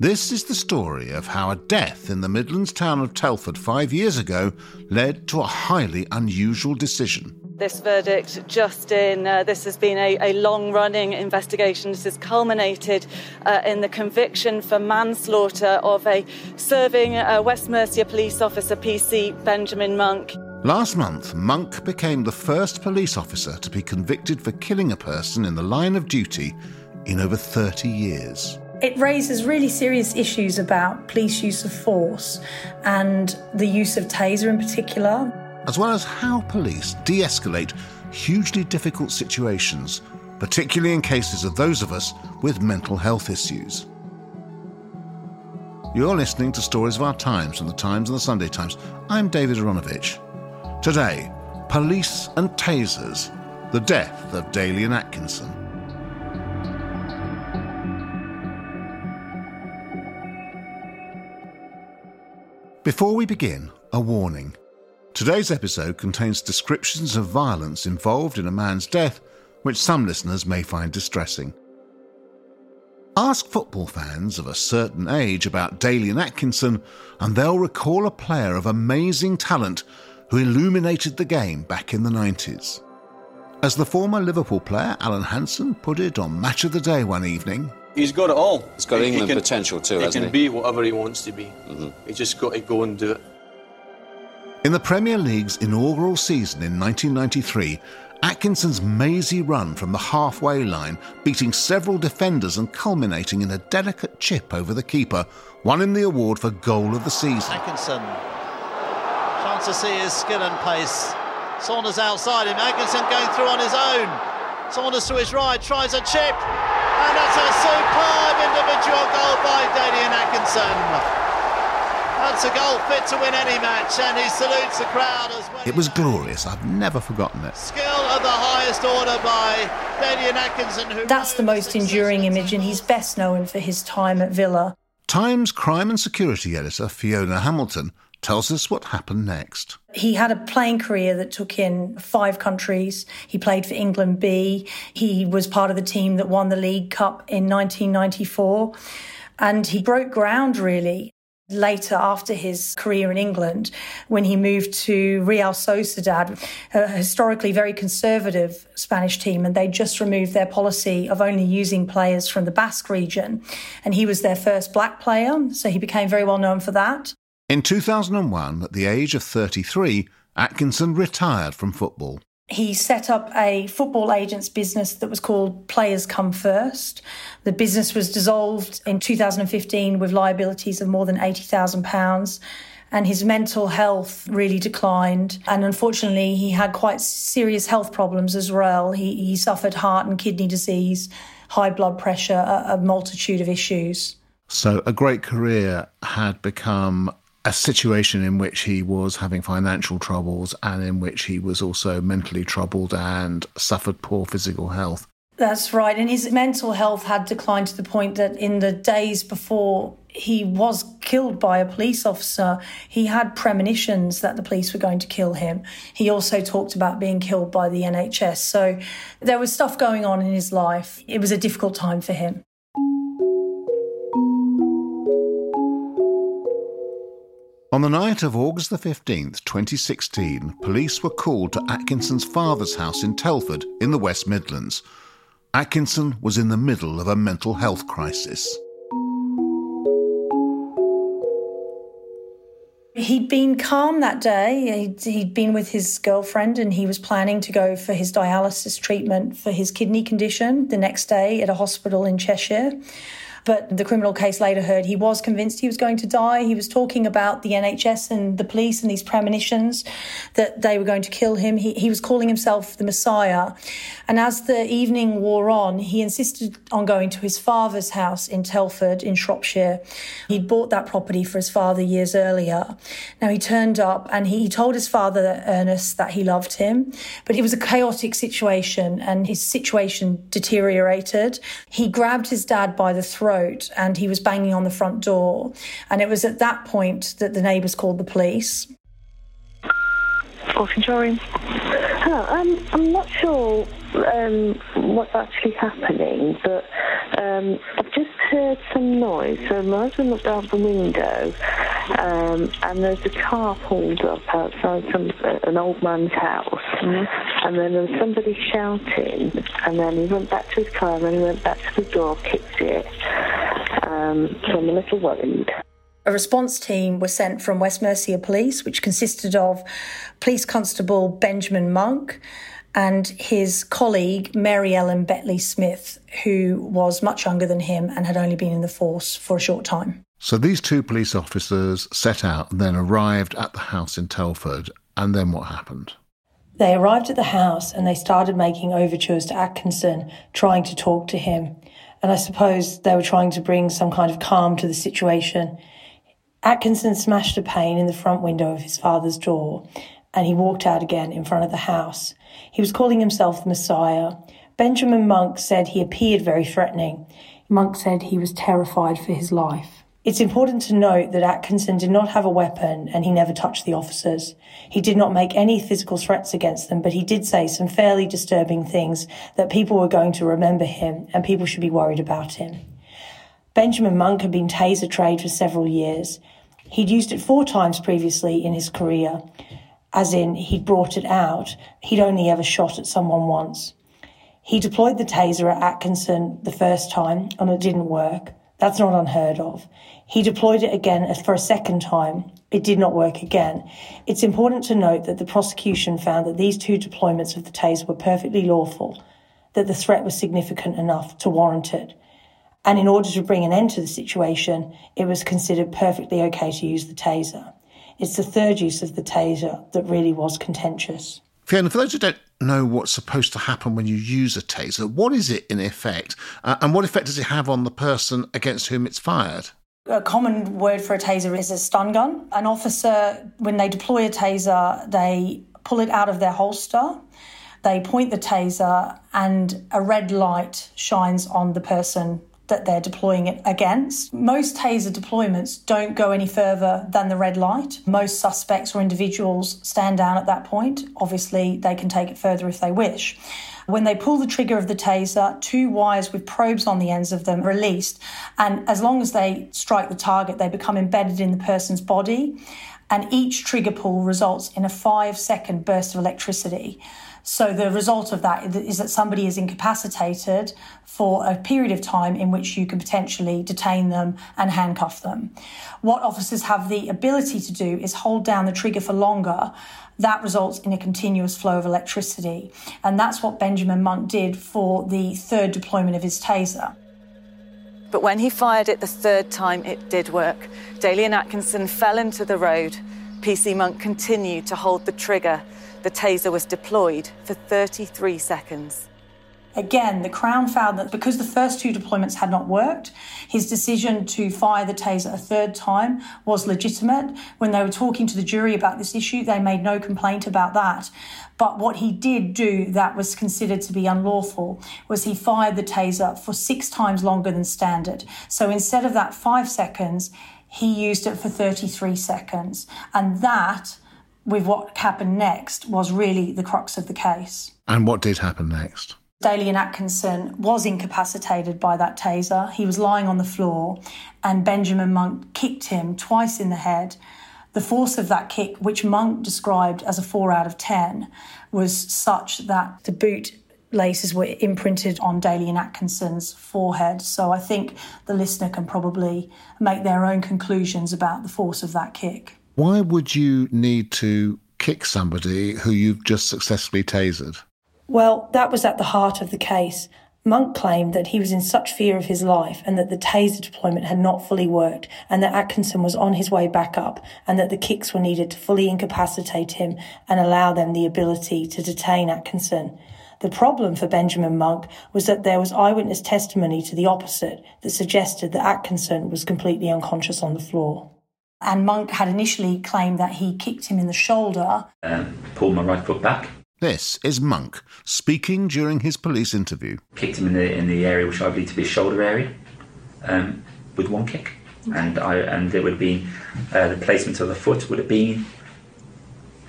This is the story of how a death in the Midlands town of Telford five years ago led to a highly unusual decision. This verdict just in. Uh, this has been a, a long running investigation. This has culminated uh, in the conviction for manslaughter of a serving uh, West Mercia police officer, PC Benjamin Monk. Last month, Monk became the first police officer to be convicted for killing a person in the line of duty in over 30 years. It raises really serious issues about police use of force and the use of taser in particular. As well as how police de escalate hugely difficult situations, particularly in cases of those of us with mental health issues. You're listening to Stories of Our Times from the Times and the Sunday Times. I'm David Aaronovitch. Today, police and tasers, the death of Dalian Atkinson. Before we begin, a warning. Today's episode contains descriptions of violence involved in a man's death, which some listeners may find distressing. Ask football fans of a certain age about Dalian Atkinson, and they'll recall a player of amazing talent who illuminated the game back in the 90s. As the former Liverpool player Alan Hansen put it on Match of the Day one evening, He's got it all. He's got He- he England can- potential too, He hasn't can he? be whatever he wants to be. Mm-hmm. He just got to go and do it. In the Premier League's inaugural season in 1993, Atkinson's mazy run from the halfway line, beating several defenders and culminating in a delicate chip over the keeper, won him the award for goal of the season. Atkinson. Chance to see his skill and pace. Saunders outside him. Atkinson going through on his own. Saunders to his right, tries a chip. And that's a superb individual goal by Dalian Atkinson. That's a goal fit to win any match, and he salutes the crowd as well. It was glorious, I've never forgotten it. Skill of the highest order by Dalian Atkinson. Who That's the most enduring image, and he's best known for his time at Villa. Times crime and security editor Fiona Hamilton tells us what happened next. He had a playing career that took in five countries. He played for England B. He was part of the team that won the League Cup in 1994. And he broke ground really later after his career in England when he moved to Real Sociedad, a historically very conservative Spanish team, and they just removed their policy of only using players from the Basque region. And he was their first black player, so he became very well known for that. In 2001, at the age of 33, Atkinson retired from football. He set up a football agent's business that was called Players Come First. The business was dissolved in 2015 with liabilities of more than £80,000 and his mental health really declined. And unfortunately, he had quite serious health problems as well. He, he suffered heart and kidney disease, high blood pressure, a, a multitude of issues. So, a great career had become a situation in which he was having financial troubles and in which he was also mentally troubled and suffered poor physical health. That's right. And his mental health had declined to the point that in the days before he was killed by a police officer, he had premonitions that the police were going to kill him. He also talked about being killed by the NHS. So there was stuff going on in his life. It was a difficult time for him. On the night of August the 15th, 2016, police were called to Atkinson's father's house in Telford in the West Midlands. Atkinson was in the middle of a mental health crisis. He'd been calm that day. He'd, he'd, been with his girlfriend and he was planning to go for his dialysis treatment for his kidney condition the next day at a hospital in Cheshire. But the criminal case later heard he was convinced he was going to die. He was talking about the NHS and the police and these premonitions that they were going to kill him. He, he was calling himself the Messiah. And as the evening wore on, he insisted on going to his father's house in Telford in Shropshire. He'd bought that property for his father years earlier. Now he turned up and he, he told his father, Ernest, that he loved him. But it was a chaotic situation and his situation deteriorated. He grabbed his dad by the throat and he was banging on the front door. And it was at that point that the neighbours called the police. Hello, um, I'm not sure um, what's actually happening, but um, I've just heard some noise. So my husband looked out the window, um, and there's a car pulled up outside some uh, an old man's house, mm-hmm. and then there was somebody shouting, and then he went back to his car, and then he went back to the door, kicked it. Um, so I'm a little worried. A response team was sent from West Mercia Police, which consisted of Police Constable Benjamin Monk and his colleague Mary Ellen Bettley Smith, who was much younger than him and had only been in the force for a short time. So these two police officers set out and then arrived at the house in Telford. And then what happened? They arrived at the house and they started making overtures to Atkinson, trying to talk to him. And I suppose they were trying to bring some kind of calm to the situation. Atkinson smashed a pane in the front window of his father's door and he walked out again in front of the house. He was calling himself the Messiah. Benjamin Monk said he appeared very threatening. Monk said he was terrified for his life. It's important to note that Atkinson did not have a weapon and he never touched the officers. He did not make any physical threats against them, but he did say some fairly disturbing things that people were going to remember him and people should be worried about him. Benjamin Monk had been taser trained for several years. He'd used it four times previously in his career, as in he'd brought it out. He'd only ever shot at someone once. He deployed the taser at Atkinson the first time and it didn't work. That's not unheard of. He deployed it again for a second time. It did not work again. It's important to note that the prosecution found that these two deployments of the taser were perfectly lawful, that the threat was significant enough to warrant it. And in order to bring an end to the situation, it was considered perfectly okay to use the taser. It's the third use of the taser that really was contentious. Fiona, for those who don't know what's supposed to happen when you use a taser, what is it in effect? Uh, and what effect does it have on the person against whom it's fired? A common word for a taser is a stun gun. An officer, when they deploy a taser, they pull it out of their holster they point the taser and a red light shines on the person that they're deploying it against. Most taser deployments don't go any further than the red light. Most suspects or individuals stand down at that point. Obviously, they can take it further if they wish. When they pull the trigger of the taser, two wires with probes on the ends of them released, and as long as they strike the target, they become embedded in the person's body. And each trigger pull results in a five second burst of electricity. So the result of that is that somebody is incapacitated for a period of time in which you can potentially detain them and handcuff them. What officers have the ability to do is hold down the trigger for longer. That results in a continuous flow of electricity. And that's what Benjamin Monk did for the third deployment of his taser. But when he fired it the third time, it did work. Dalian Atkinson fell into the road. PC Monk continued to hold the trigger the taser was deployed for 33 seconds. Again, the Crown found that because the first two deployments had not worked, his decision to fire the taser a third time was legitimate. When they were talking to the jury about this issue, they made no complaint about that. But what he did do that was considered to be unlawful was he fired the taser for six times longer than standard. So instead of that five seconds, he used it for 33 seconds. And that with what happened next was really the crux of the case. And what did happen next? Dalian Atkinson was incapacitated by that taser. He was lying on the floor, and Benjamin Monk kicked him twice in the head. The force of that kick, which Monk described as a four out of 10, was such that the boot laces were imprinted on Dalian Atkinson's forehead. So I think the listener can probably make their own conclusions about the force of that kick. Why would you need to kick somebody who you've just successfully tasered? Well, that was at the heart of the case. Monk claimed that he was in such fear of his life and that the taser deployment had not fully worked and that Atkinson was on his way back up and that the kicks were needed to fully incapacitate him and allow them the ability to detain Atkinson. The problem for Benjamin Monk was that there was eyewitness testimony to the opposite that suggested that Atkinson was completely unconscious on the floor. And Monk had initially claimed that he kicked him in the shoulder. Um, pulled my right foot back. This is Monk speaking during his police interview. Kicked him in the in the area which I believe to be his shoulder area, um, with one kick, and I and it would have been uh, the placement of the foot would have been,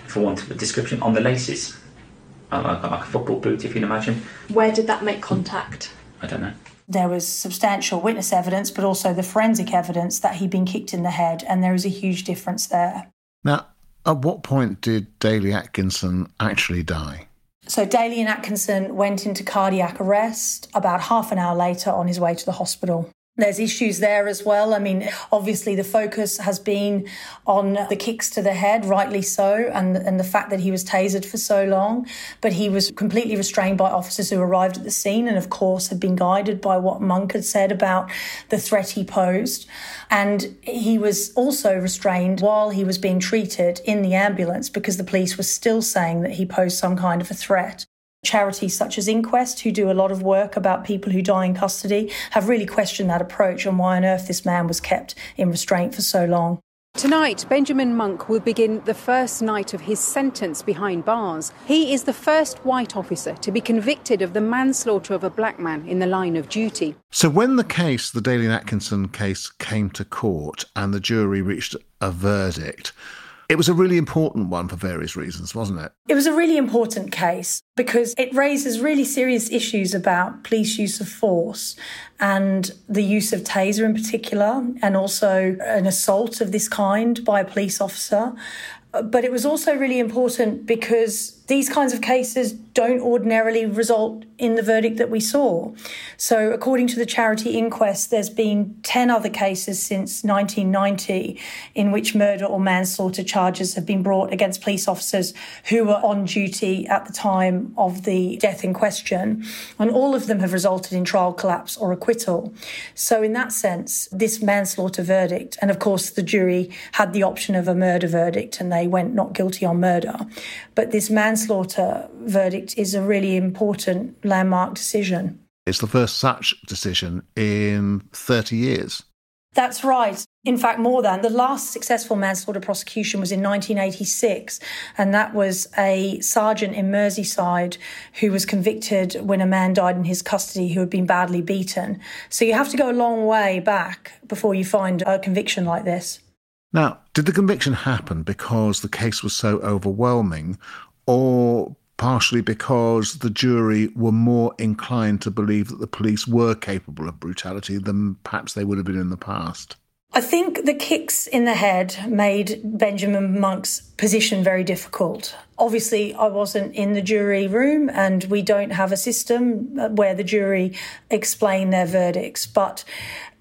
for want of a description, on the laces, uh, like, like a football boot, if you can imagine. Where did that make contact? I don't know. There was substantial witness evidence, but also the forensic evidence that he'd been kicked in the head, and there is a huge difference there. Now, at what point did Dalian Atkinson actually die? So Dalian Atkinson went into cardiac arrest about half an hour later on his way to the hospital. There's issues there as well. I mean, obviously the focus has been on the kicks to the head, rightly so, and, and the fact that he was tasered for so long. But he was completely restrained by officers who arrived at the scene and, of course, had been guided by what Monk had said about the threat he posed. And he was also restrained while he was being treated in the ambulance because the police were still saying that he posed some kind of a threat. Charities such as Inquest, who do a lot of work about people who die in custody, have really questioned that approach and why on earth this man was kept in restraint for so long. Tonight, Benjamin Monk will begin the first night of his sentence behind bars. He is the first white officer to be convicted of the manslaughter of a black man in the line of duty. So, when the case, the Dalian Atkinson case, came to court and the jury reached a verdict, it was a really important one for various reasons, wasn't it? It was a really important case because it raises really serious issues about police use of force and the use of taser in particular, and also an assault of this kind by a police officer. But it was also really important because these kinds of cases don't ordinarily result in the verdict that we saw. So, according to the charity inquest, there's been 10 other cases since 1990 in which murder or manslaughter charges have been brought against police officers who were on duty at the time of the death in question. And all of them have resulted in trial collapse or acquittal. So, in that sense, this manslaughter verdict, and of course, the jury had the option of a murder verdict and they went not guilty on murder. But this manslaughter verdict is a really important landmark decision. It's the first such decision in 30 years. That's right. In fact, more than. The last successful manslaughter prosecution was in 1986, and that was a sergeant in Merseyside who was convicted when a man died in his custody who had been badly beaten. So you have to go a long way back before you find a conviction like this. Now, did the conviction happen because the case was so overwhelming, or partially because the jury were more inclined to believe that the police were capable of brutality than perhaps they would have been in the past? I think the kicks in the head made Benjamin Monk's position very difficult. Obviously, I wasn't in the jury room and we don't have a system uh, where the jury explain their verdicts. But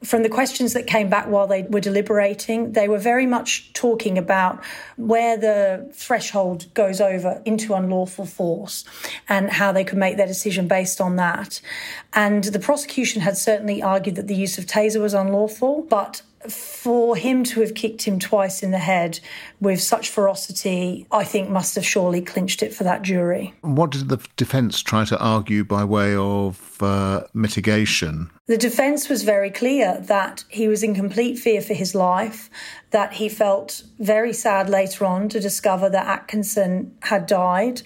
from the questions that came back while they were deliberating, they were very much talking about where the threshold goes over into unlawful force and how they could make their decision based on that. And the prosecution had certainly argued that the use of taser was unlawful, but for him to have kicked him twice in the head with such ferocity, I think must have surely clinched it for that jury. What did the defence try to argue by way of uh, mitigation? The defence was very clear that he was in complete fear for his life, that he felt very sad later on to discover that Atkinson had died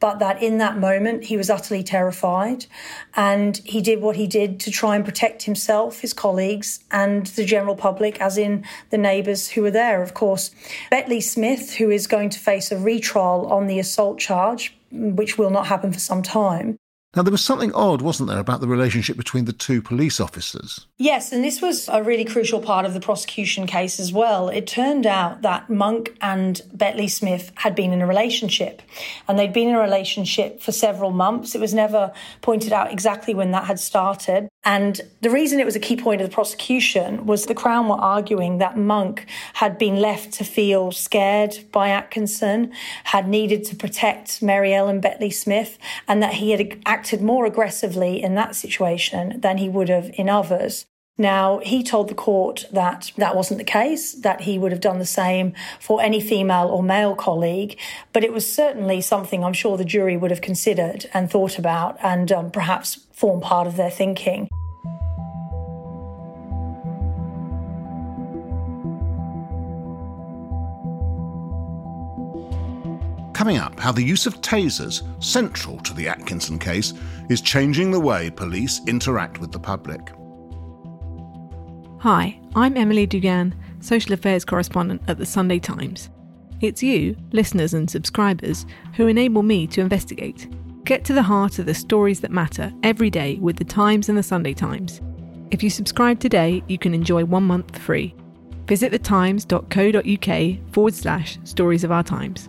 but that in that moment he was utterly terrified and he did what he did to try and protect himself, his colleagues, and the general public, as in the neighbours who were there. Of course, Bettley Smith, who is going to face a retrial on the assault charge, which will not happen for some time. Now, there was something odd, wasn't there, about the relationship between the two police officers? Yes, and this was a really crucial part of the prosecution case as well. It turned out that Monk and Bettley Smith had been in a relationship, and they'd been in a relationship for several months. It was never pointed out exactly when that had started. And the reason it was a key point of the prosecution was the Crown were arguing that Monk had been left to feel scared by Atkinson, had needed to protect Mary Ellen Bettley Smith, and that he had acted more aggressively in that situation than he would have in others. Now, he told the court that that wasn't the case, that he would have done the same for any female or male colleague, but it was certainly something I'm sure the jury would have considered and thought about and um, perhaps form part of their thinking. Coming up, how the use of tasers, central to the Atkinson case, is changing the way police interact with the public. Hi, I'm Emily Dugan, social affairs correspondent at the Sunday Times. It's you, listeners and subscribers, who enable me to investigate. Get to the heart of the stories that matter every day with the Times and the Sunday Times. If you subscribe today, you can enjoy one month free. Visit thetimes.co.uk forward slash stories of our times.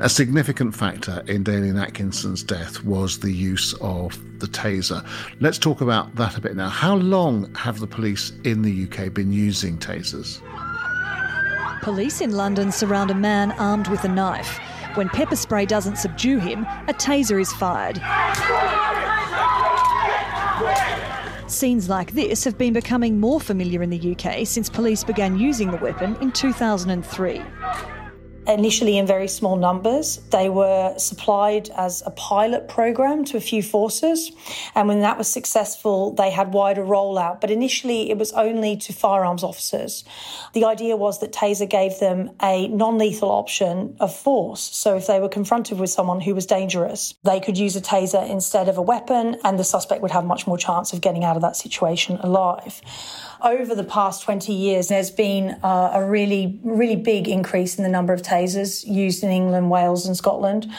A significant factor in Dalian Atkinson's death was the use of the taser. Let's talk about that a bit now. How long have the police in the UK been using tasers? Police in London surround a man armed with a knife. When pepper spray doesn't subdue him, a taser is fired. Scenes like this have been becoming more familiar in the UK since police began using the weapon in 2003 initially in very small numbers. They were supplied as a pilot program to a few forces. And when that was successful, they had wider rollout. But initially, it was only to firearms officers. The idea was that Taser gave them a non lethal option of force. So if they were confronted with someone who was dangerous, they could use a Taser instead of a weapon, and the suspect would have much more chance of getting out of that situation alive over the past 20 years, there's been uh, a really, really big increase in the number of tasers used in England, Wales, and Scotland.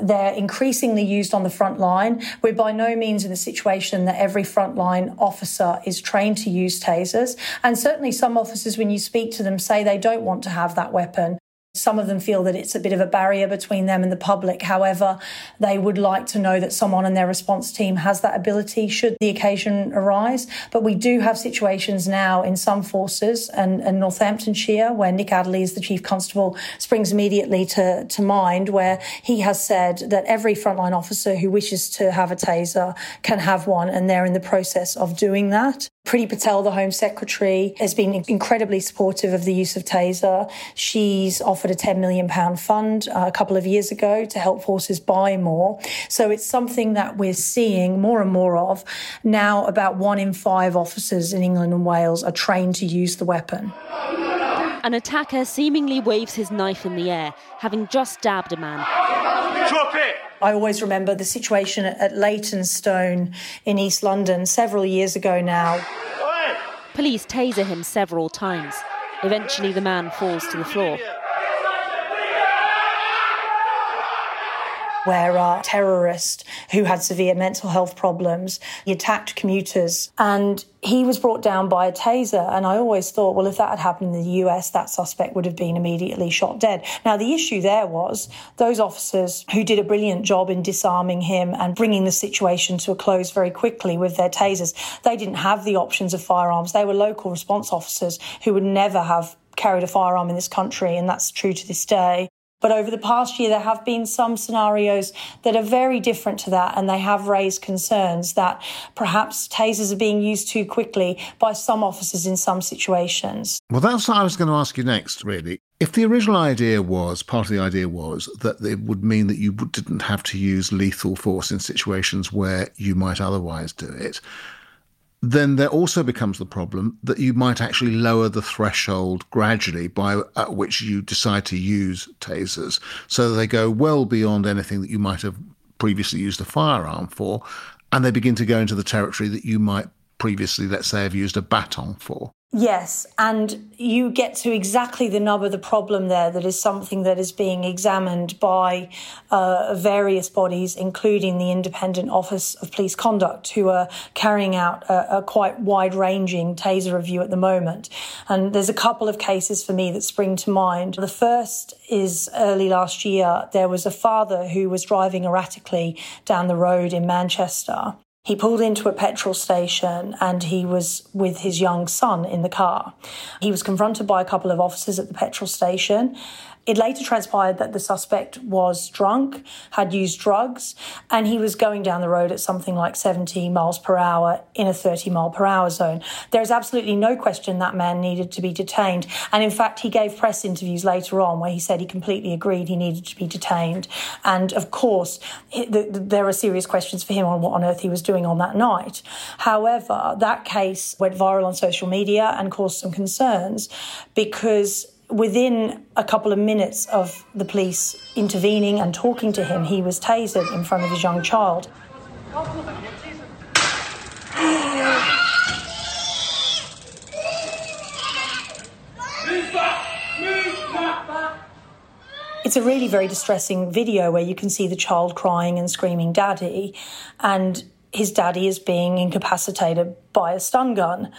They're increasingly used on the front line. We're by no means in a situation that every frontline officer is trained to use tasers. And certainly some officers, when you speak to them, say they don't want to have that weapon. Some of them feel that it's a bit of a barrier between them and the public. However, they would like to know that someone in their response team has that ability should the occasion arise. But we do have situations now in some forces and, and Northamptonshire where Nick Adderley is the chief constable springs immediately to, to mind where he has said that every frontline officer who wishes to have a taser can have one and they're in the process of doing that. Priti Patel, the Home Secretary, has been incredibly supportive of the use of Taser. She's offered a £10 million fund uh, a couple of years ago to help forces buy more. So it's something that we're seeing more and more of. Now, about one in five officers in England and Wales are trained to use the weapon. An attacker seemingly waves his knife in the air, having just stabbed a man. Drop it! I always remember the situation at Leytonstone in East London several years ago now. Police taser him several times. Eventually, the man falls to the floor. Where a terrorist who had severe mental health problems, he attacked commuters and he was brought down by a taser. And I always thought, well, if that had happened in the US, that suspect would have been immediately shot dead. Now, the issue there was those officers who did a brilliant job in disarming him and bringing the situation to a close very quickly with their tasers, they didn't have the options of firearms. They were local response officers who would never have carried a firearm in this country, and that's true to this day. But over the past year, there have been some scenarios that are very different to that, and they have raised concerns that perhaps tasers are being used too quickly by some officers in some situations. Well, that's what I was going to ask you next, really. If the original idea was, part of the idea was that it would mean that you didn't have to use lethal force in situations where you might otherwise do it, then there also becomes the problem that you might actually lower the threshold gradually by at which you decide to use tasers. So they go well beyond anything that you might have previously used a firearm for and they begin to go into the territory that you might previously let's say have used a baton for Yes, and you get to exactly the nub of the problem there. That is something that is being examined by uh, various bodies, including the Independent Office of Police Conduct, who are carrying out a, a quite wide ranging taser review at the moment. And there's a couple of cases for me that spring to mind. The first is early last year. There was a father who was driving erratically down the road in Manchester he pulled into a petrol station and he was with his young son in the car. He was confronted by a couple of officers at the petrol station it later transpired that the suspect was drunk, had used drugs, and he was going down the road at something like 70 miles per hour in a 30 mile per hour zone. There is absolutely no question that man needed to be detained. And in fact, he gave press interviews later on where he said he completely agreed he needed to be detained. And of course, there are serious questions for him on what on earth he was doing on that night. However, that case went viral on social media and caused some concerns because within a couple of minutes of the police intervening and talking to him, he was tasered in front of his young child. It's a really very distressing video where you can see the child crying and screaming, Daddy. And his daddy is being incapacitated by a stun gun.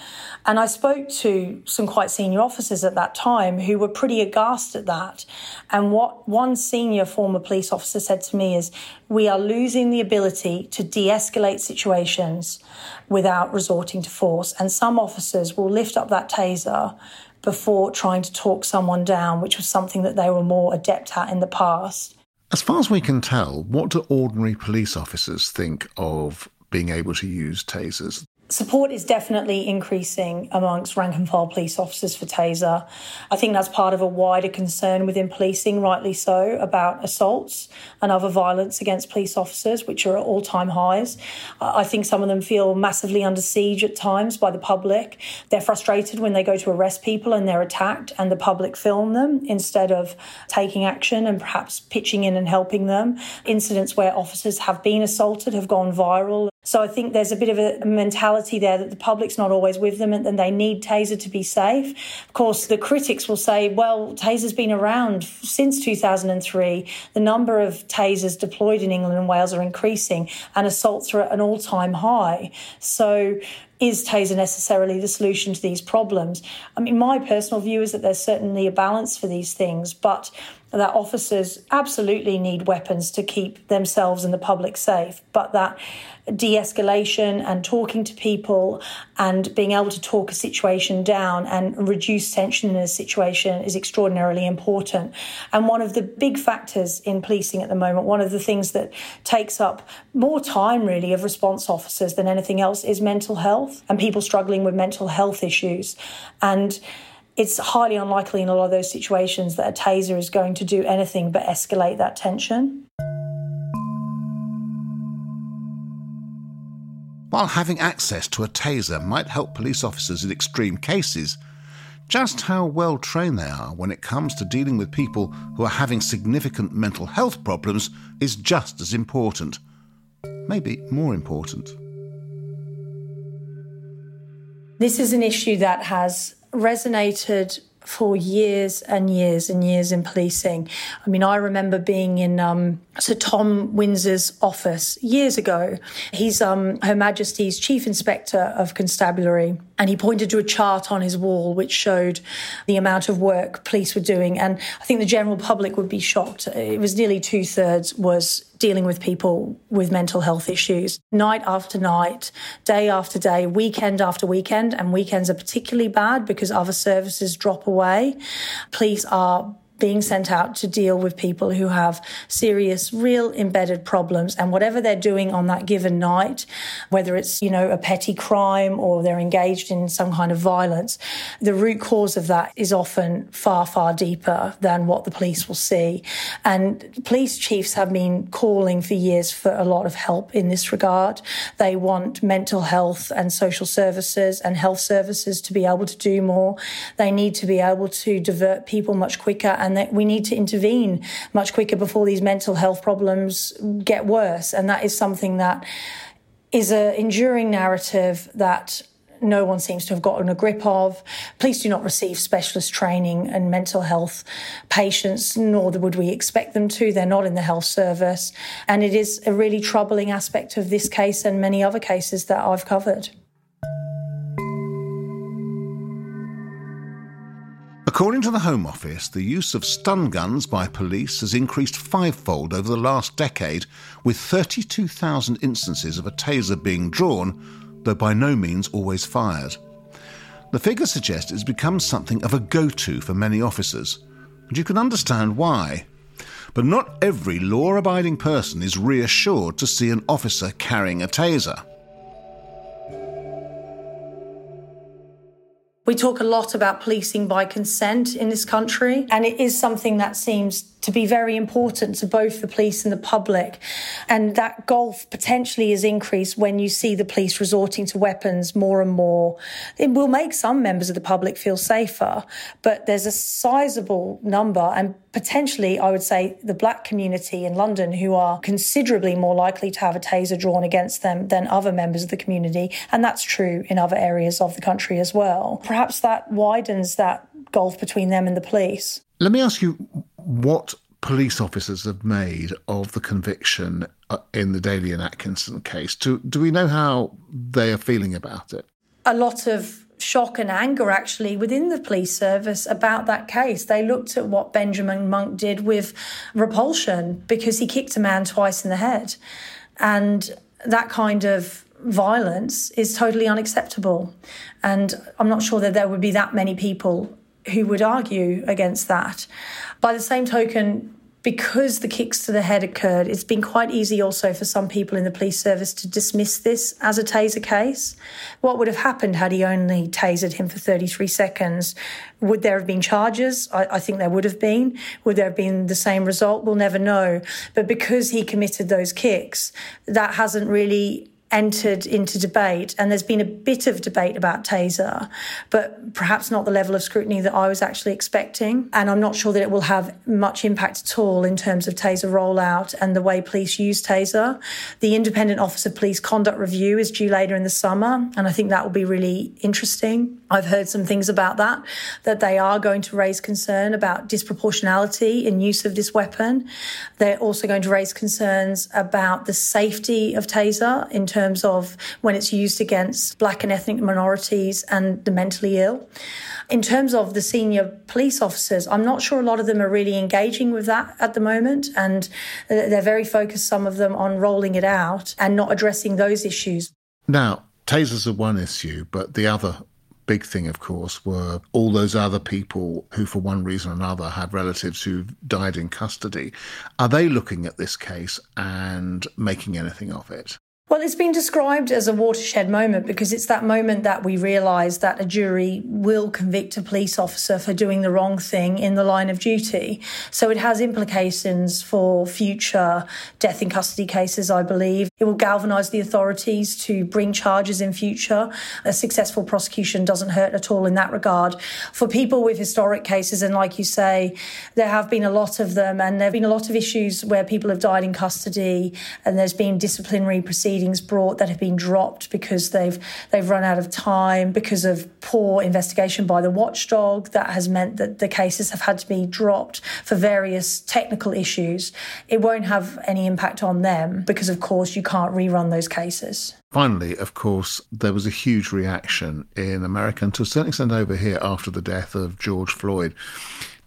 And I spoke to some quite senior officers at that time who were pretty aghast at that. And what one senior former police officer said to me is, We are losing the ability to de escalate situations without resorting to force. And some officers will lift up that taser before trying to talk someone down, which was something that they were more adept at in the past. As far as we can tell, what do ordinary police officers think of being able to use tasers. Support is definitely increasing amongst rank and file police officers for Taser. I think that's part of a wider concern within policing, rightly so, about assaults and other violence against police officers, which are at all time highs. I think some of them feel massively under siege at times by the public. They're frustrated when they go to arrest people and they're attacked and the public film them instead of taking action and perhaps pitching in and helping them. Incidents where officers have been assaulted have gone viral. So I think there's a bit of a mentality there that the public's not always with them and they need Taser to be safe. Of course, the critics will say, well, Taser's been around since 2003. The number of Tasers deployed in England and Wales are increasing and assaults are at an all time high. So is Taser necessarily the solution to these problems? I mean, my personal view is that there's certainly a balance for these things, but that officers absolutely need weapons to keep themselves and the public safe, but that de escalation and talking to people and being able to talk a situation down and reduce tension in a situation is extraordinarily important. And one of the big factors in policing at the moment, one of the things that takes up more time really of response officers than anything else is mental health and people struggling with mental health issues. And it's highly unlikely in a lot of those situations that a taser is going to do anything but escalate that tension. While having access to a taser might help police officers in extreme cases, just how well trained they are when it comes to dealing with people who are having significant mental health problems is just as important. Maybe more important. This is an issue that has resonated for years and years and years in policing. I mean, I remember being in um, Sir Tom Winsor's office years ago. He's um, Her Majesty's Chief Inspector of Constabulary, and he pointed to a chart on his wall which showed the amount of work police were doing. And I think the general public would be shocked. It was nearly two thirds was dealing with people with mental health issues night after night, day after day, weekend after weekend. And weekends are particularly bad because other services drop away. Police are being sent out to deal with people who have serious, real embedded problems. And whatever they're doing on that given night, whether it's, you know, a petty crime or they're engaged in some kind of violence, the root cause of that is often far, far deeper than what the police will see. And police chiefs have been calling for years for a lot of help in this regard. They want mental health and social services and health services to be able to do more. They need to be able to divert people much quicker and and that we need to intervene much quicker before these mental health problems get worse. And that is something that is an enduring narrative that no one seems to have gotten a grip of. Police do not receive specialist training in mental health patients, nor would we expect them to. They're not in the health service. And it is a really troubling aspect of this case and many other cases that I've covered. According to the Home Office, the use of stun guns by police has increased fivefold over the last decade, with 32,000 instances of a taser being drawn, though by no means always fired. The figures suggest it's become something of a go to for many officers, and you can understand why. But not every law abiding person is reassured to see an officer carrying a taser. We talk a lot about policing by consent in this country, and it is something that seems to be very important to both the police and the public. And that gulf potentially is increased when you see the police resorting to weapons more and more. It will make some members of the public feel safer, but there's a sizable number and potentially, I would say, the black community in London who are considerably more likely to have a taser drawn against them than other members of the community. And that's true in other areas of the country as well. Perhaps that widens that gulf between them and the police. Let me ask you what police officers have made of the conviction uh, in the Dalian Atkinson case. Do, do we know how they are feeling about it? A lot of shock and anger actually within the police service about that case. They looked at what Benjamin Monk did with repulsion because he kicked a man twice in the head. And that kind of violence is totally unacceptable. And I'm not sure that there would be that many people who would argue against that. By the same token, because the kicks to the head occurred, it's been quite easy also for some people in the police service to dismiss this as a taser case. What would have happened had he only tasered him for 33 seconds? Would there have been charges? I, I, think there would have been. Would there have been the same result? We'll never know. But because he committed those kicks, that hasn't really entered into debate, and there's been a bit of debate about Taser, but perhaps not the level of scrutiny that I was actually expecting. And I'm not sure that it will have much impact at all in terms of Taser rollout and the way police use Taser. The Independent Office of Police Conduct Review is due later in the summer, and I think that will be really interesting. I've heard some things about that, that they are going to raise concern about disproportionality in use of this weapon. They're also going to raise concerns about the safety of taser in terms of when it's used against black and ethnic minorities and the mentally ill. In terms of the senior police officers, I'm not sure a lot of them are really engaging with that at the moment. And they're very focused, some of them, on rolling it out and not addressing those issues. Now, tasers are one issue, but the other big thing, of course, were all those other people who, for one reason or another, had relatives who died in custody. Are they looking at this case and making anything of it? Well, it's been described as a watershed moment because it's that moment that we realise that a jury will convict a police officer for doing the wrong thing in the line of duty. So it has implications for future death in custody cases, I believe. It will galvanise the authorities to bring charges in future. A successful prosecution doesn't hurt at all in that regard. For people with historic cases, and like you say, there have been a lot of them, and there have been a lot of issues where people have died in custody and there's been disciplinary proceedings proceedings brought that have been dropped because they've they've run out of time because of poor investigation by the watchdog. That has meant that the cases have had to be dropped for various technical issues. It won't have any impact on them because of course you can't rerun those cases. Finally, of course, there was a huge reaction in America and to a certain extent over here after the death of George Floyd.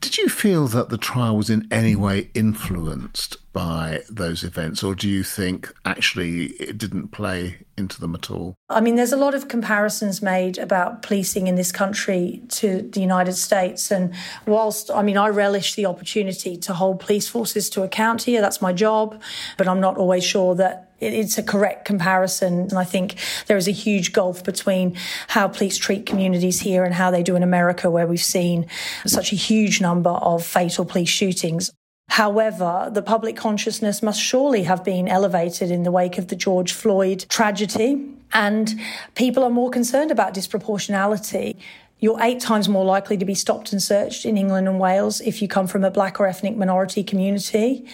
Did you feel that the trial was in any way influenced by those events, or do you think actually it didn't play into them at all? I mean, there's a lot of comparisons made about policing in this country to the United States. And whilst, I mean, I relish the opportunity to hold police forces to account here, that's my job, but I'm not always sure that it's a correct comparison. And I think there is a huge gulf between how police treat communities here and how they do in America, where we've seen such a huge number of fatal police shootings. However, the public consciousness must surely have been elevated in the wake of the George Floyd tragedy, and people are more concerned about disproportionality. You're eight times more likely to be stopped and searched in England and Wales if you come from a black or ethnic minority community.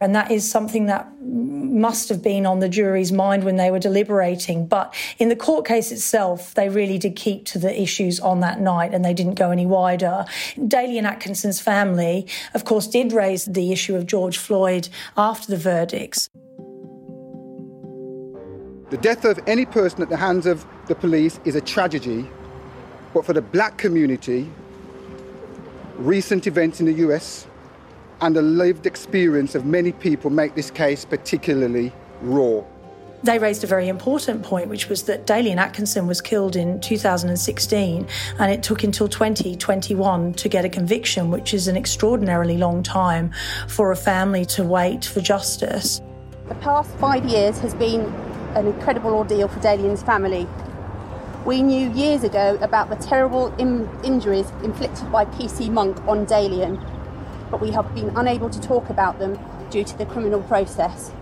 And that is something that must have been on the jury's mind when they were deliberating. But in the court case itself, they really did keep to the issues on that night and they didn't go any wider. Dalian Atkinson's family, of course, did raise the issue of George Floyd after the verdicts. The death of any person at the hands of the police is a tragedy but for the black community, recent events in the US and the lived experience of many people make this case particularly raw. They raised a very important point, which was that Dalian Atkinson was killed in 2016, and it took until 2021 to get a conviction, which is an extraordinarily long time for a family to wait for justice. The past five years has been an incredible ordeal for Dalian's family. We knew years ago about the terrible in- injuries inflicted by PC Monk on Dalian, but we have been unable to talk about them due to the criminal process.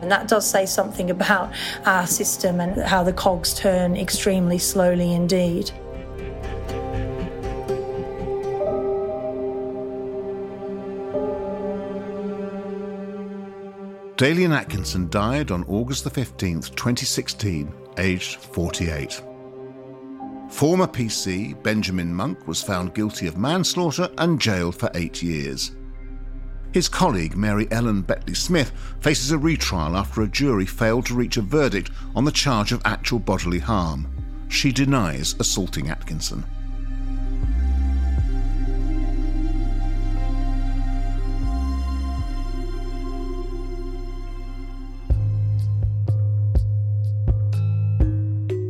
And that does say something about our system and how the cogs turn extremely slowly indeed. Dalian Atkinson died on August the 15th, 2016, aged 48. Former PC Benjamin Monk was found guilty of manslaughter and jailed for eight years. His colleague Mary Ellen Bettley Smith faces a retrial after a jury failed to reach a verdict on the charge of actual bodily harm. She denies assaulting Atkinson.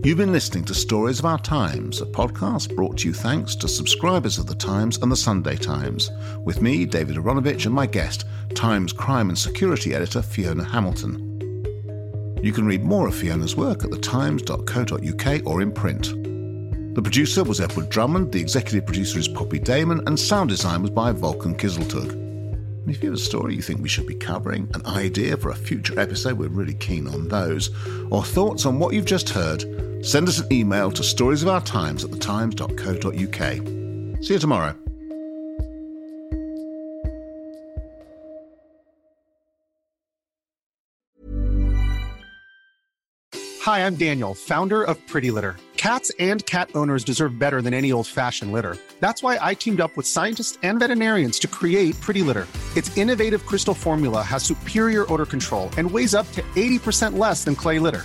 You've been listening to Stories of Our Times, a podcast brought to you thanks to subscribers of The Times and The Sunday Times, with me, David Aaronovitch, and my guest, Times crime and security editor Fiona Hamilton. You can read more of Fiona's work at thetimes.co.uk or in print. The producer was Edward Drummond, the executive producer is Poppy Damon, and sound design was by Volkan Kiziltug. If you have a story you think we should be covering, an idea for a future episode, we're really keen on those, or thoughts on what you've just heard, Send us an email to storiesofourtimes at thetimes.co.uk. See you tomorrow. Hi, I'm Daniel, founder of Pretty Litter. Cats and cat owners deserve better than any old fashioned litter. That's why I teamed up with scientists and veterinarians to create Pretty Litter. Its innovative crystal formula has superior odor control and weighs up to 80% less than clay litter.